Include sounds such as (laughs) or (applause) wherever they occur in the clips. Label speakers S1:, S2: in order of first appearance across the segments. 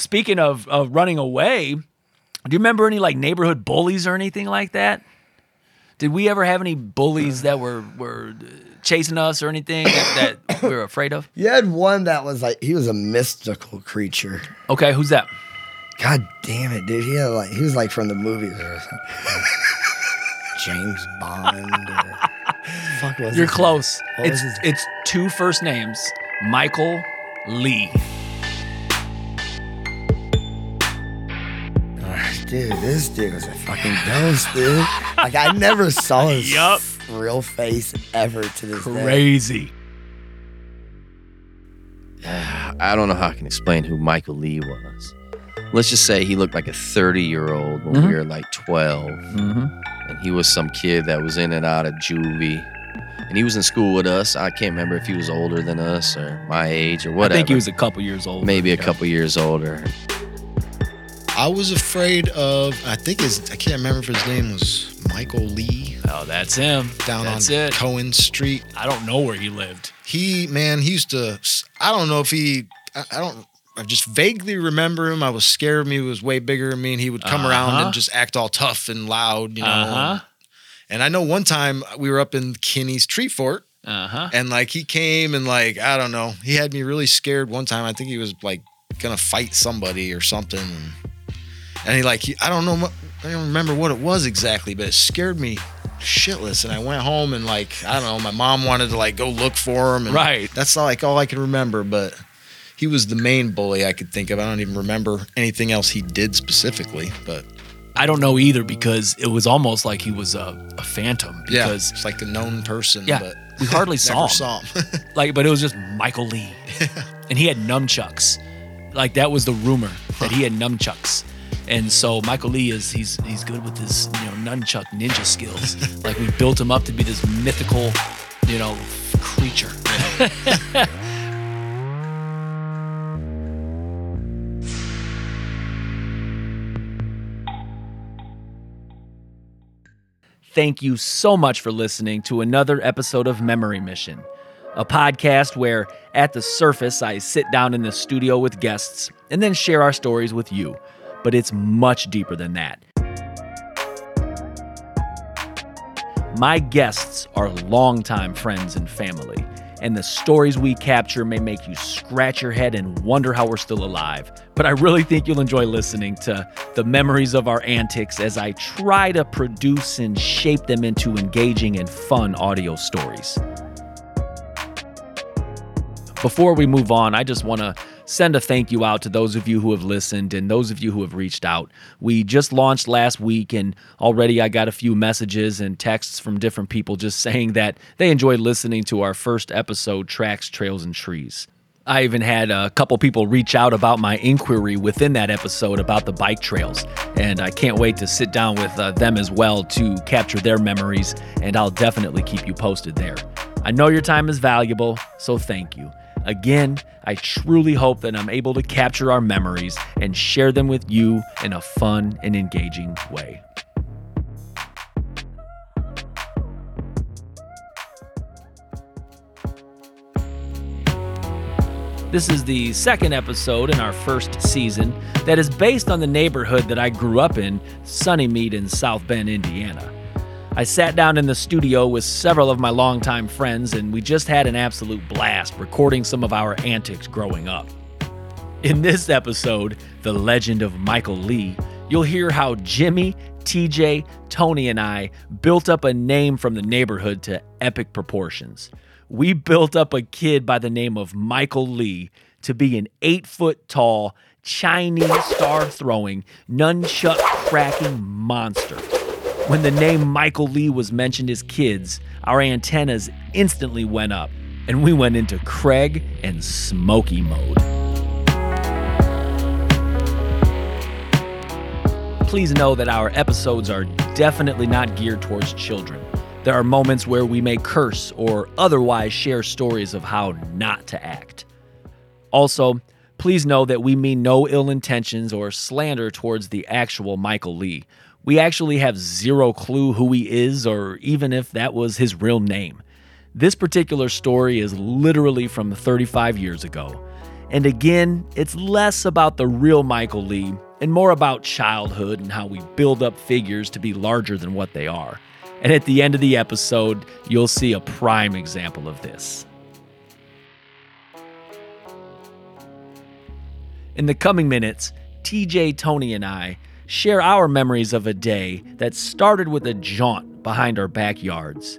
S1: speaking of, of running away, do you remember any like neighborhood bullies or anything like that? Did we ever have any bullies that were were chasing us or anything that, that we were afraid of?
S2: You had one that was like he was a mystical creature.
S1: Okay, who's that?
S2: God damn it, dude. He had like he was like from the movies or something. (laughs) James Bond. Or, (laughs) fuck was
S1: You're close. It's it's two first names. Michael Lee.
S2: Dude, this dude was a fucking ghost, dude. Like I never saw his (laughs)
S1: Yup.
S2: real face ever to this day.
S1: Crazy. (sighs)
S3: I don't know how I can explain who Michael Lee was. Let's just say he looked like a 30 year old when we were like 12.
S1: Mm-hmm.
S3: And he was some kid that was in and out of juvie. And he was in school with us. I can't remember if he was older than us or my age or whatever.
S1: I think he was a couple years old.
S3: maybe a
S1: Yeah.
S3: couple years older.
S4: I was afraid of. I think his. I can't remember if his name was Michael Lee
S1: Oh, that's him.
S4: down
S1: that's
S4: on
S1: it.
S4: Cohen Street.
S1: I don't know where he lived.
S4: He man, he used to. I don't know if he. I, I don't. I just vaguely remember him. I was scared of him. He was way bigger than me, and he would come around
S1: Uh-huh.
S4: and just act all tough and loud, you know.
S1: Uh-huh.
S4: And I know one time we were up in Kinney's tree fort,
S1: Uh huh.
S4: and like he came and like I don't know, he had me really scared one time. I think he was like gonna fight somebody or something, and, and he like he, I don't know, what- I don't remember what it was exactly, but it scared me shitless. And I went home and like I don't know, my mom wanted to like go look for him, and
S1: Right.
S4: That's like all I can remember, but. He was the main bully I could think of. I don't even remember anything else he did specifically, but
S1: I don't know either because it was almost like he was a, a phantom.
S4: yeah,
S1: Because
S4: it's like a known person.
S1: yeah,
S4: but
S1: we hardly (laughs) saw him.
S4: saw him. (laughs)
S1: Like, but it was just Michael Lee, (laughs) and he had nunchucks. Like that was the rumor that he had nunchucks. And mm-hmm. so Michael Lee is he's he's good with his you know nunchuck ninja skills. like we built him up to be this mythical, you know, creature. (laughs) Thank you so much for listening to another episode of Memory Mission, a podcast where, at the surface, I sit down in the studio with guests and then share our stories with you. But it's much deeper than that. My guests are longtime friends and family, and the stories we capture may make you scratch your head and wonder how we're still alive. But I really think you'll enjoy listening to the memories of our antics as I try to produce and shape them into engaging and fun audio stories. Before we move on, I just want to send a thank you out to those of you who have listened and those of you who have reached out. We just launched last week, and already I got a few messages and texts from different people just (laughs) saying that they enjoyed listening to our first episode, Tracks, Trails, and Trees. I even had a couple people reach out about my inquiry within that episode about the bike trails, and I can't wait to sit down with uh, them as well to capture their memories, and I'll definitely keep you posted there. I know your time is valuable, so thank you. Again, I truly hope that I'm able to capture our memories and share them with you in a fun and engaging way. This is the second episode in our first season that is based on the neighborhood that I grew up in, Sunnymede in South Bend, Indiana. I sat down in the studio with several of my longtime friends, and we just had an absolute blast recording some of our antics growing up. In this episode, The Legend of Michael Lee, you'll hear how Jimmy, TJ, Tony, and I built up a name from the neighborhood to epic proportions. We built up a kid by the name of Michael Lee to be an eight foot tall, Chinese star throwing, nunchuck cracking monster. When the name Michael Lee was mentioned as kids, our antennas instantly went up, and we went into Craig and Smokey mode. Please know that our episodes are definitely not geared towards children. There are moments where we may curse or otherwise share stories of how not to act. Also, please know that we mean no ill intentions or slander towards the actual Michael Lee. We actually have zero clue who he is or even if that was his real name. This particular story is literally from 35 years ago. And again, it's less about the real Michael Lee and more about childhood and how we build up figures to be larger than what they are. And at the end of the episode, you'll see a prime example of this. In the coming minutes, TJ, Tony, and I share our memories of a day that started with a jaunt behind our backyards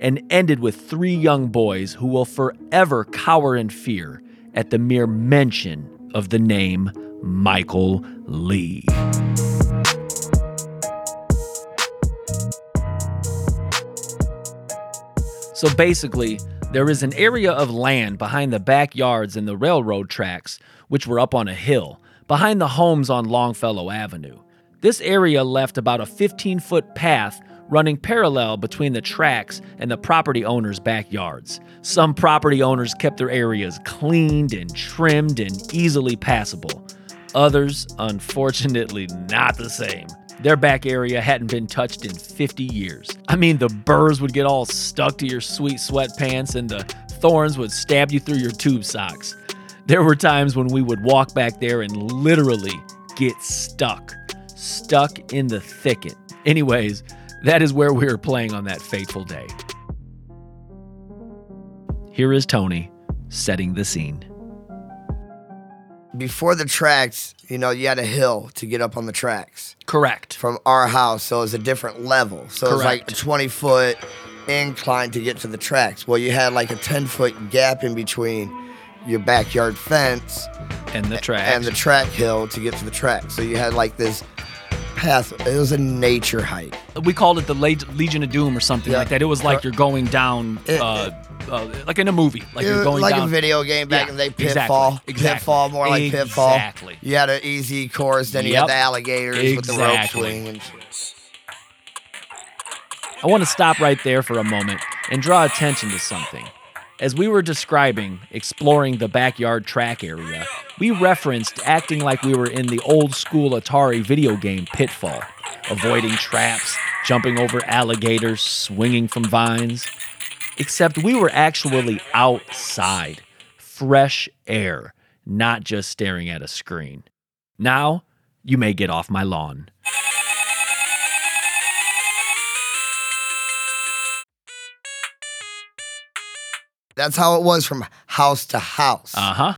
S1: and ended with three young boys who will forever cower in fear at the mere mention of the name Michael Lee. So basically, there is an area of land behind the backyards and the railroad tracks, which were up on a hill, behind the homes on Longfellow Avenue. This area left about a 15 foot path running parallel between the tracks and the property owners' backyards. Some property owners kept their areas cleaned and trimmed and easily passable. Others, unfortunately, not the same. Their back area hadn't been touched in 50 years. I mean, the burrs would get all stuck to your sweet sweatpants and the thorns would stab you through your tube socks. There were times when we would walk back there and literally get stuck. Stuck in the thicket. Anyways, that is where we were playing on that fateful day. Here is Tony setting the scene.
S2: Before the tracks, you know, you had a hill to get up on the tracks
S1: Correct.
S2: from our house, so it was a different level. So it was like a 20 foot incline to get to the tracks. Well, you had like a 10 foot gap in between your backyard fence
S1: And the track.
S2: and the track hill to get to the track. So you had like this path. It was a nature hike.
S1: we called it the Le- Legion of Doom or something
S2: Yeah.
S1: like that. It was like you're going down,
S2: It-
S1: uh, uh, like in a movie, like
S2: It
S1: you're going
S2: like
S1: down.
S2: a video game back
S1: Yeah,
S2: in the day, Pitfall.
S1: exactly,
S2: Pitfall, more like Pitfall.
S1: exactly.
S2: You had an easy course, then you had the alligators with the rope
S1: exactly.
S2: swing. And
S1: I want to stop right there for a moment and draw attention to something. As we were describing exploring the backyard track area, we referenced acting like we were in the old school Atari video game Pitfall, avoiding traps, jumping over alligators, swinging from vines. Except we were actually outside, fresh air, not just staring at a screen. Now, you may get off my lawn.
S2: That's how it was from house to house.
S1: Uh huh.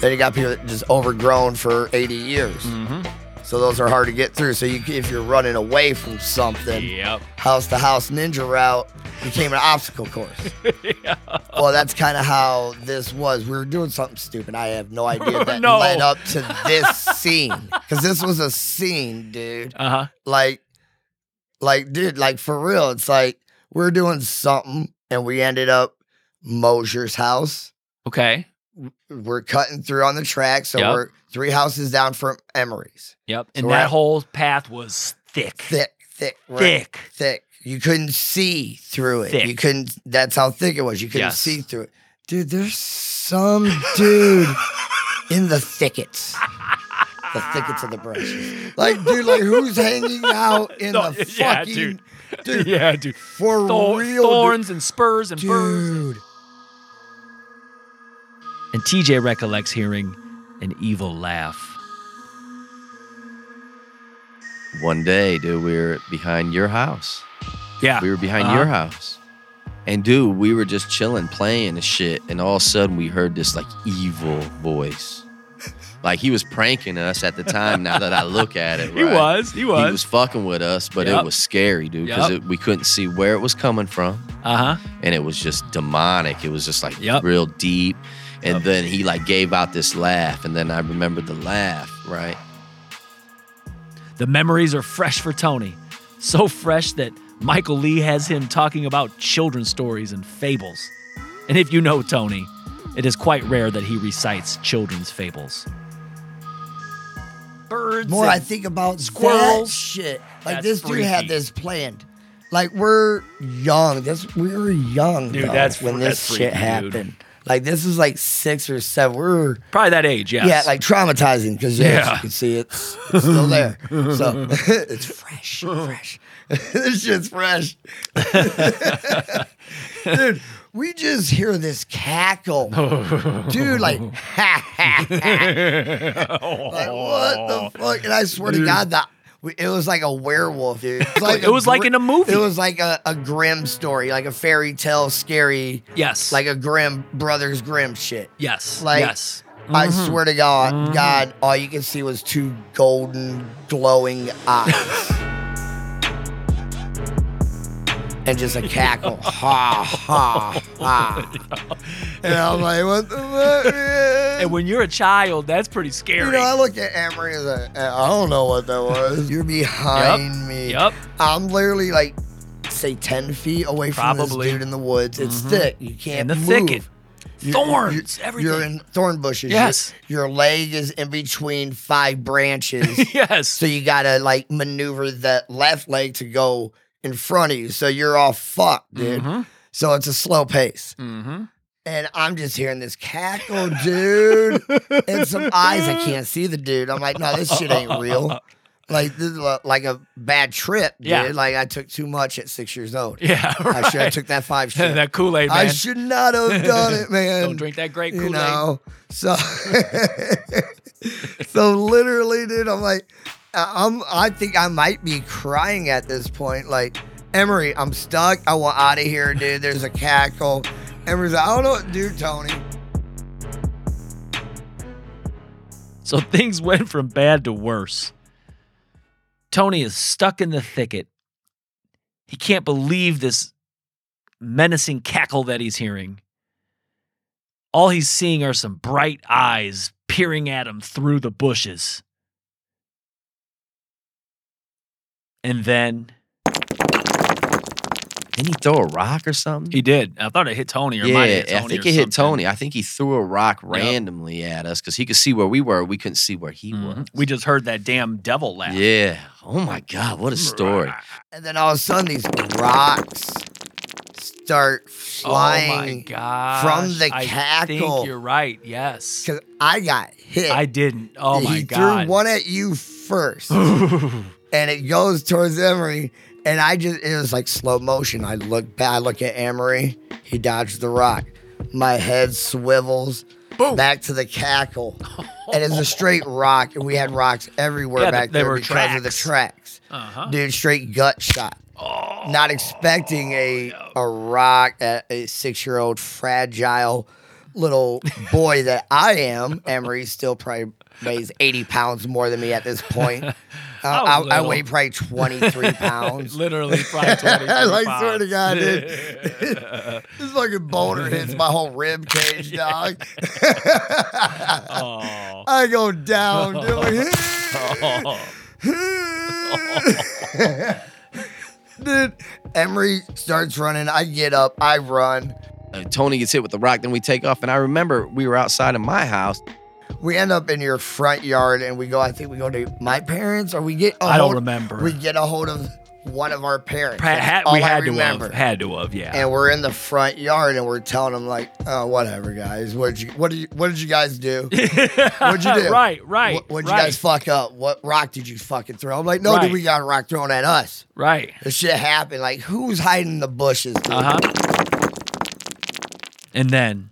S2: then you got people that just overgrown for 80 years.
S1: Mm-hmm.
S2: So those are hard to get through. So you, if you're running away from something,
S1: Yep.
S2: house to house ninja route became an obstacle course. (laughs) yeah. Well, that's kind of how this was. We were doing something stupid. I have no idea (laughs) that
S1: No.
S2: led up to this scene because this was a scene, dude.
S1: Uh huh.
S2: Like, like, dude, like for real. It's like we're doing something and we ended up Mosier's house.
S1: Okay.
S2: We're cutting through on the track, so
S1: Yep.
S2: we're three houses down from Emery's.
S1: Yep.
S2: So
S1: And
S2: we're
S1: that
S2: at-
S1: whole path was thick.
S2: Thick, thick, we're-
S1: Thick.
S2: thick. You couldn't see through it. You couldn't. That's how thick it was. You couldn't
S1: Yes.
S2: see through it, dude. There's some dude (laughs) in the thickets. The thickets of the brushes. Like, dude, like who's hanging out in
S1: No,
S2: the
S1: yeah,
S2: fucking
S1: dude. (laughs)
S2: dude,
S1: yeah, dude.
S2: for
S1: Thor-
S2: real, dude.
S1: thorns and spurs and burrs.
S2: dude.
S1: And TJ recollects hearing an evil laugh.
S3: One day, dude, we were behind your house.
S1: Yeah.
S3: We were behind
S1: Uh-huh.
S3: your house. And dude, we were just chilling, playing and shit. And all of a sudden we heard this like evil voice. Like he was pranking us at the time. Now that I look at it, (laughs)
S1: He was. He was.
S3: He was fucking with us, but
S1: Yep.
S3: it was scary, dude, because
S1: Yep.
S3: we couldn't see where it was coming from,
S1: Uh huh.
S3: and it was just demonic. It was just like
S1: Yep.
S3: real deep. And then he like gave out this laugh, and then I remembered the laugh, right?
S1: The memories are fresh for Tony. So fresh that Michael Lee has him talking about children's stories and fables. And if you know Tony, it is quite rare that he recites children's fables. Birds.
S2: More
S1: and-
S2: I think about
S1: squirrels.
S2: that shit. Like
S1: That's
S2: this dude had this planned. Like we're young. This we were young,
S1: Dude,
S2: though,
S1: that's-
S2: when
S1: that's
S2: this shit
S1: freaky, dude.
S2: happened. Like this was like six or seven. We're
S1: Probably that age, yes.
S2: yeah, like traumatizing because yeah,
S1: Yeah.
S2: you can see it's, it's still there. (laughs) So (laughs) it's fresh, fresh. (laughs) this shit's fresh, dude. We just hear this cackle, (laughs) dude. Like, ha ha ha. Like what the fuck? And I swear to God, that it was like a werewolf, dude. It was like, (laughs)
S1: It was like in a movie.
S2: It was like a, a grim story, like a fairy tale, scary,
S1: Yes.
S2: like a grim Brothers Grimm shit.
S1: yes.
S2: like-
S1: yes.
S2: I mm-hmm. swear to God, mm-hmm. God, all you could see was two golden, glowing eyes. (laughs) And just a cackle. (laughs) ha, ha, ha. And I'm like, what the fuck? man?
S1: And when you're a child, that's pretty scary.
S2: You know, I look at Emery as like, eh, I don't know what that was. (laughs) You're behind me.
S1: Yep.
S2: I'm literally like, say, 10 feet away from
S1: Probably.
S2: this dude in the woods. It's mm-hmm. thick. You can't
S1: In the
S2: move.
S1: thicket.
S2: You-
S1: Thorns,
S2: you're,
S1: everything.
S2: You're in thorn bushes.
S1: Yes.
S2: Your, your leg is in between five branches. (laughs)
S1: yes.
S2: so you gotta like maneuver that left leg to go in front of you. So you're all fucked, dude.
S1: Mhm.
S2: So it's a slow pace.
S1: Mhm.
S2: And I'm just hearing this cackle, dude, and some eyes. I can't see the dude. I'm like, no, this shit ain't real. (laughs) Like this is a- like a bad trip, dude.
S1: Yeah.
S2: Like I took too much at six years old.
S1: Yeah.
S2: I should have took that five (laughs) shit.
S1: that Kool Aid, man.
S2: I should not have done it, (laughs) man.
S1: Don't drink that great Kool
S2: you
S1: Aid.
S2: know. So, so literally, dude, I'm like, I'm. I think I might be crying at this point. Like, Emery, I'm stuck. I want out of here, dude. (laughs) There's a cackle. Emery's like, I don't know what to do, Tony.
S1: So things went from bad to worse. Tony is stuck in the thicket. He can't believe this menacing cackle that he's hearing. All he's seeing are some bright eyes peering at him through the bushes. And then
S3: Didn't he throw a rock or something?
S1: he did. I thought it hit Tony or might hit
S3: yeah,
S1: Tony
S3: I think
S1: or
S3: it hit. Tony. I think he threw a rock randomly at us because he could see where we were. We couldn't see where he
S1: Mhm.
S3: was.
S1: We just heard that damn devil laugh.
S3: yeah. Oh my God, what a story!
S2: And then all of a sudden, these rocks start
S1: Oh my
S2: flying
S1: god!
S2: from the
S1: I
S2: cackle.
S1: think you're right. Yes,
S2: because I got hit.
S1: I didn't. Oh my
S2: he
S1: god!
S2: threw one at you first. (laughs) and it goes towards Emery. And I just, it was like slow motion. I look back, I look at Emery. He dodged the rock. My head swivels Boom. back to the cackle. and it's a straight rock. And we had rocks everywhere
S1: Yeah,
S2: back there because of the
S1: tracks.
S2: tracks.
S1: Uh-huh.
S2: Dude, straight gut shot.
S1: Oh,
S2: Not expecting a, a rock at a six year old fragile little boy that I am. (laughs) Emery still probably weighs 80 pounds more than me at this point. (laughs) Uh,
S1: I
S2: I, I weigh probably 23 (laughs) pounds.
S1: literally (laughs) probably 23
S2: I like swear to
S1: pounds.
S2: God, dude. (laughs) this fucking boulder hits my whole rib cage, dog.
S1: oh.
S2: I go down, dude. dude, Emery starts running. I get up. I run.
S3: Uh, Tony gets hit with the rock, then we take off. And I remember we were outside of my house.
S2: We end up in your front yard, and we go. I think we go to my parents, or we get. I
S1: I don't remember.
S2: We get a hold of one of our parents.
S1: Pa-
S2: That's
S1: had-
S2: all
S1: we
S2: I
S1: had to
S2: remember.
S1: have. Had to have. Yeah.
S2: and we're in the front yard and we're telling them like, oh, whatever, guys. What did you what did you what did you guys do? (laughs) What'd you do?
S1: Right. Right.
S2: What, what'd
S1: right,
S2: you guys fuck up? What rock did you fucking throw? I'm like, no,
S1: Right.
S2: dude, we got a rock thrown at us.
S1: Right.
S2: This shit happened. Like, who's hiding in the bushes? Dude?
S1: Uh huh. And then,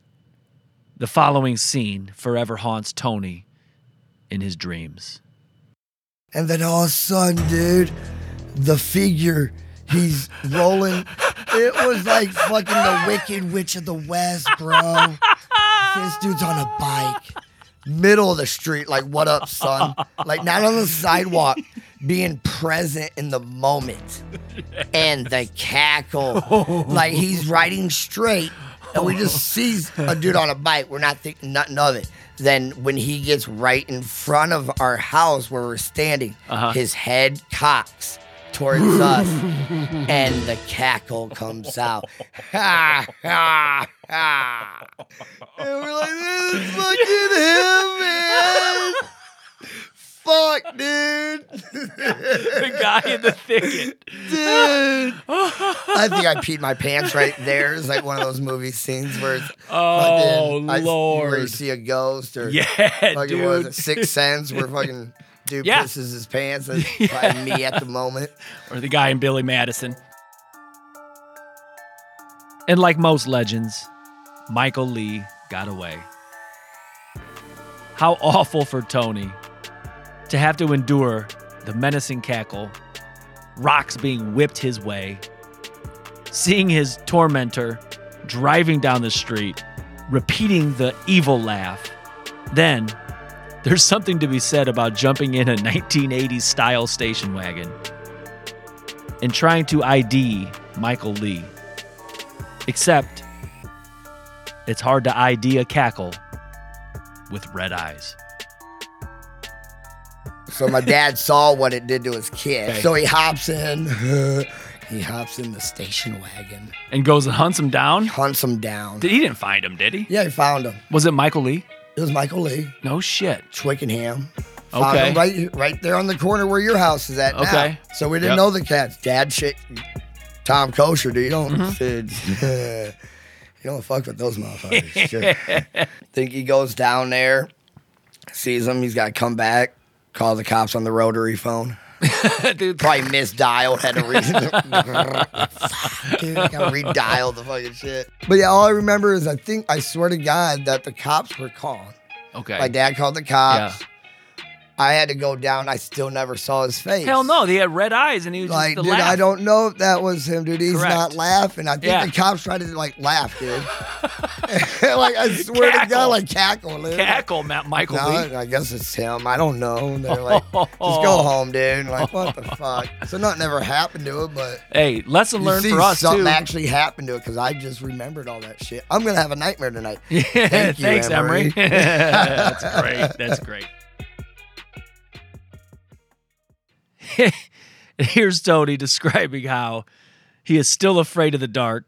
S1: the following scene forever haunts Tony in his dreams.
S2: And then all of a sudden, dude, the figure he's rolling. It was like fucking the Wicked Witch of the West, bro. this dude's on a bike, middle of the street. Like, what up, son? Like, not on the sidewalk, being present in the moment. And the cackle, like he's riding straight, and we just (laughs) see a dude on a bike. We're not thinking nothing of it. Then when he gets right in front of our house where we're standing,
S1: Uh-huh.
S2: his head cocks towards us, (laughs) and the cackle comes out. Ha ha ha! And we're like, this is fucking him, man. (laughs) Fuck, dude.
S1: The guy in the thicket.
S2: dude. (laughs) I think I peed my pants right there. It's like one of those movie scenes where it's
S1: Oh,
S2: fucking, I- where you see a ghost or
S1: Yeah,
S2: fucking
S1: dude.
S2: it, Sixth Sense where fucking dude
S1: Yeah.
S2: pisses his pants. That's (laughs) probably me at the moment.
S1: Or the guy in Billy Madison. And like most legends, Michael Lee got away. How awful for Tony to have to endure the menacing cackle, rocks being whipped his way, seeing his tormentor driving down the street, repeating the evil laugh. Then, there's something to be said about jumping in a 1980s style station wagon and trying to ID Michael Lee. Except, it's hard to ID a cackle with red eyes.
S2: So my dad saw what it did to his kid.
S1: Okay.
S2: So he hops in. (laughs) he hops in the station wagon,
S1: And goes and hunts him down.
S2: hunts him down.
S1: Did- He didn't find him, did he?
S2: Yeah, he found him.
S1: Was it Michael Lee?
S2: It was Michael Lee,
S1: No shit.
S2: Twickenham. Found
S1: Okay.
S2: him right, right there on the corner where your house is at. now.
S1: Okay.
S2: So we didn't
S1: Yep.
S2: know the cats. Dad shit. Tom Kosher, dude. You don't.
S1: Mm-hmm. (laughs)
S2: you don't fuck with those motherfuckers. Sure. (laughs) Think he goes down there, sees him. He's got to come back, call the cops on the rotary phone. (laughs)
S1: Dude,
S2: Probably misdialed, had to re- (laughs) Fuck, dude, I gotta redial the fucking shit. But yeah, all I remember is I think I swear to God that the cops were calling.
S1: okay.
S2: My dad called the cops. I had to go down. I still never saw his face.
S1: Hell no, he had red eyes and he was
S2: Like,
S1: just
S2: dude,
S1: laugh.
S2: I don't know if that was him, dude. He's
S1: Correct.
S2: not laughing. I think
S1: Yeah.
S2: the cops tried to like laugh, dude. (laughs) (laughs) like I swear to God, like cackle, dude.
S1: cackle, Matt Michael
S2: No. I guess it's him. I don't know. And they're like, just go (laughs) home, dude. Like, what the fuck? So nothing ever happened to it, but
S1: Hey, lesson learned for us
S2: something
S1: too.
S2: actually happened to it because I just remembered all that shit. I'm gonna have a nightmare tonight. (laughs)
S1: Yeah,
S2: Thank you,
S1: thanks, Emery.
S2: Emery.
S1: That's great. That's great. Here's Tony describing how he is still afraid of the dark.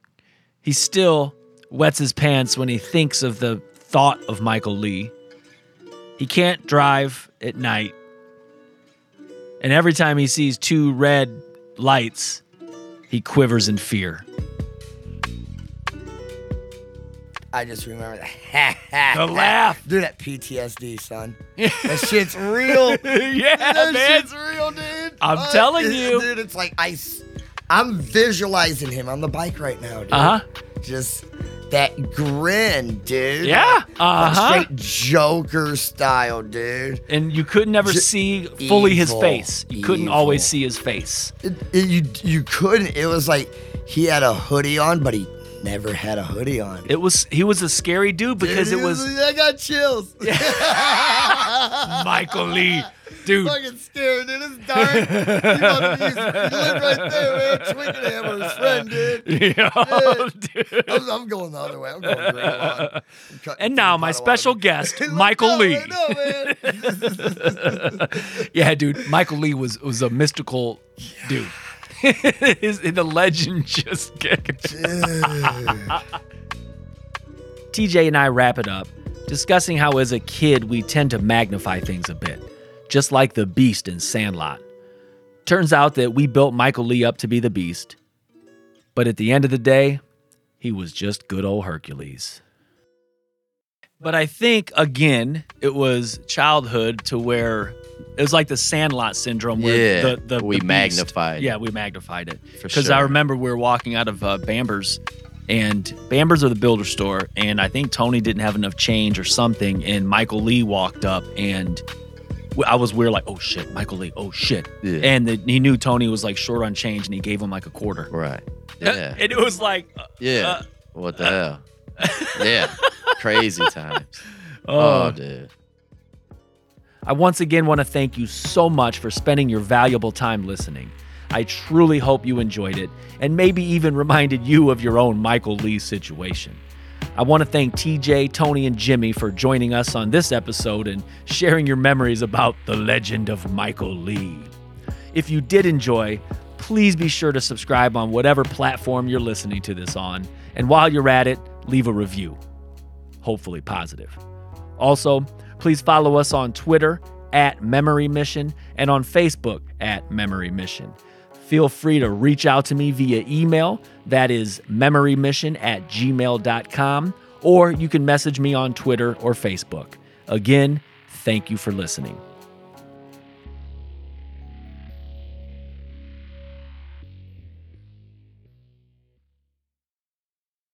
S1: He still wets his pants when he thinks of the thought of Michael Lee. He can't drive at night. And every time he sees two red lights, he quivers in fear.
S2: I just remember that. (laughs)
S1: The laugh.
S2: Dude, that PTSD, son. (laughs) That shit's real. (laughs)
S1: yeah,
S2: that
S1: man.
S2: shit's real, dude.
S1: I'm
S2: Uh,
S1: telling you.
S2: dude. It's like i'm visualizing him on the bike right now, dude.
S1: Uh huh.
S2: Just that grin, dude.
S1: Yeah. Uh huh.
S2: Straight Joker style, dude.
S1: And you could never
S2: J-
S1: see fully his face. You couldn't always see his face.
S2: It, it- you you couldn't. It was like he had a hoodie on, but he never had a hoodie on.
S1: It was he was a scary dude because
S2: Dude,
S1: it
S2: he
S1: was (laughs)
S2: I got chills. (laughs)
S1: Michael Lee, dude.
S2: Fucking scared, dude. It's dark. Be- he lived right there, man. Twickenham was his friend, dude. (laughs)
S1: Yo, dude.
S2: I'm, I'm going the other way. I'm going Green Lawn. (laughs)
S1: And now my special guest, (laughs) Michael Lee.
S2: man.
S1: Yeah, dude. Michael Lee was was a mystical dude. His, the legend just TJ and I wrap it up, discussing how as a kid we tend to magnify things a bit, just like the beast in Sandlot. Turns out that we built Michael Lee up to be the beast, but at the end of the day, he was just good old Hercules. But I think, again, it was childhood to where it was like the Sandlot syndrome where
S3: Yeah,
S1: the, the
S3: we
S1: the
S3: magnified.
S1: Yeah, we magnified it.
S3: For
S1: Because I remember we were walking out of uh, Bamber's, and Bamber's are the builder store, and I think Tony didn't have enough change or something, and Michael Lee walked up, and I was weird, like, oh shit, Michael Lee, oh shit,
S3: Yeah.
S1: and the, he knew Tony was like short on change, and he gave him like a quarter.
S3: Right. Yeah.
S1: and it was like, uh,
S3: Yeah.
S1: uh,
S3: what the hell? (laughs) Yeah. Crazy times.
S1: oh,
S3: Oh, dude.
S1: I once again want to thank you so much for spending your valuable time listening. I truly hope you enjoyed it and maybe even reminded you of your own Michael Lee situation. I want to thank TJ, Tony, and Jimmy for joining us on this episode and sharing your memories about the legend of Michael Lee. If you did enjoy, please be sure to subscribe on whatever platform you're listening to this on. And while you're at it, leave a review, hopefully positive. Also, please follow us on Twitter at Memory Mission and on Facebook at Memory Mission. Feel free to reach out to me via email. That is memorymission at gmail.com, or you can message me on Twitter or Facebook. Again, thank you for listening.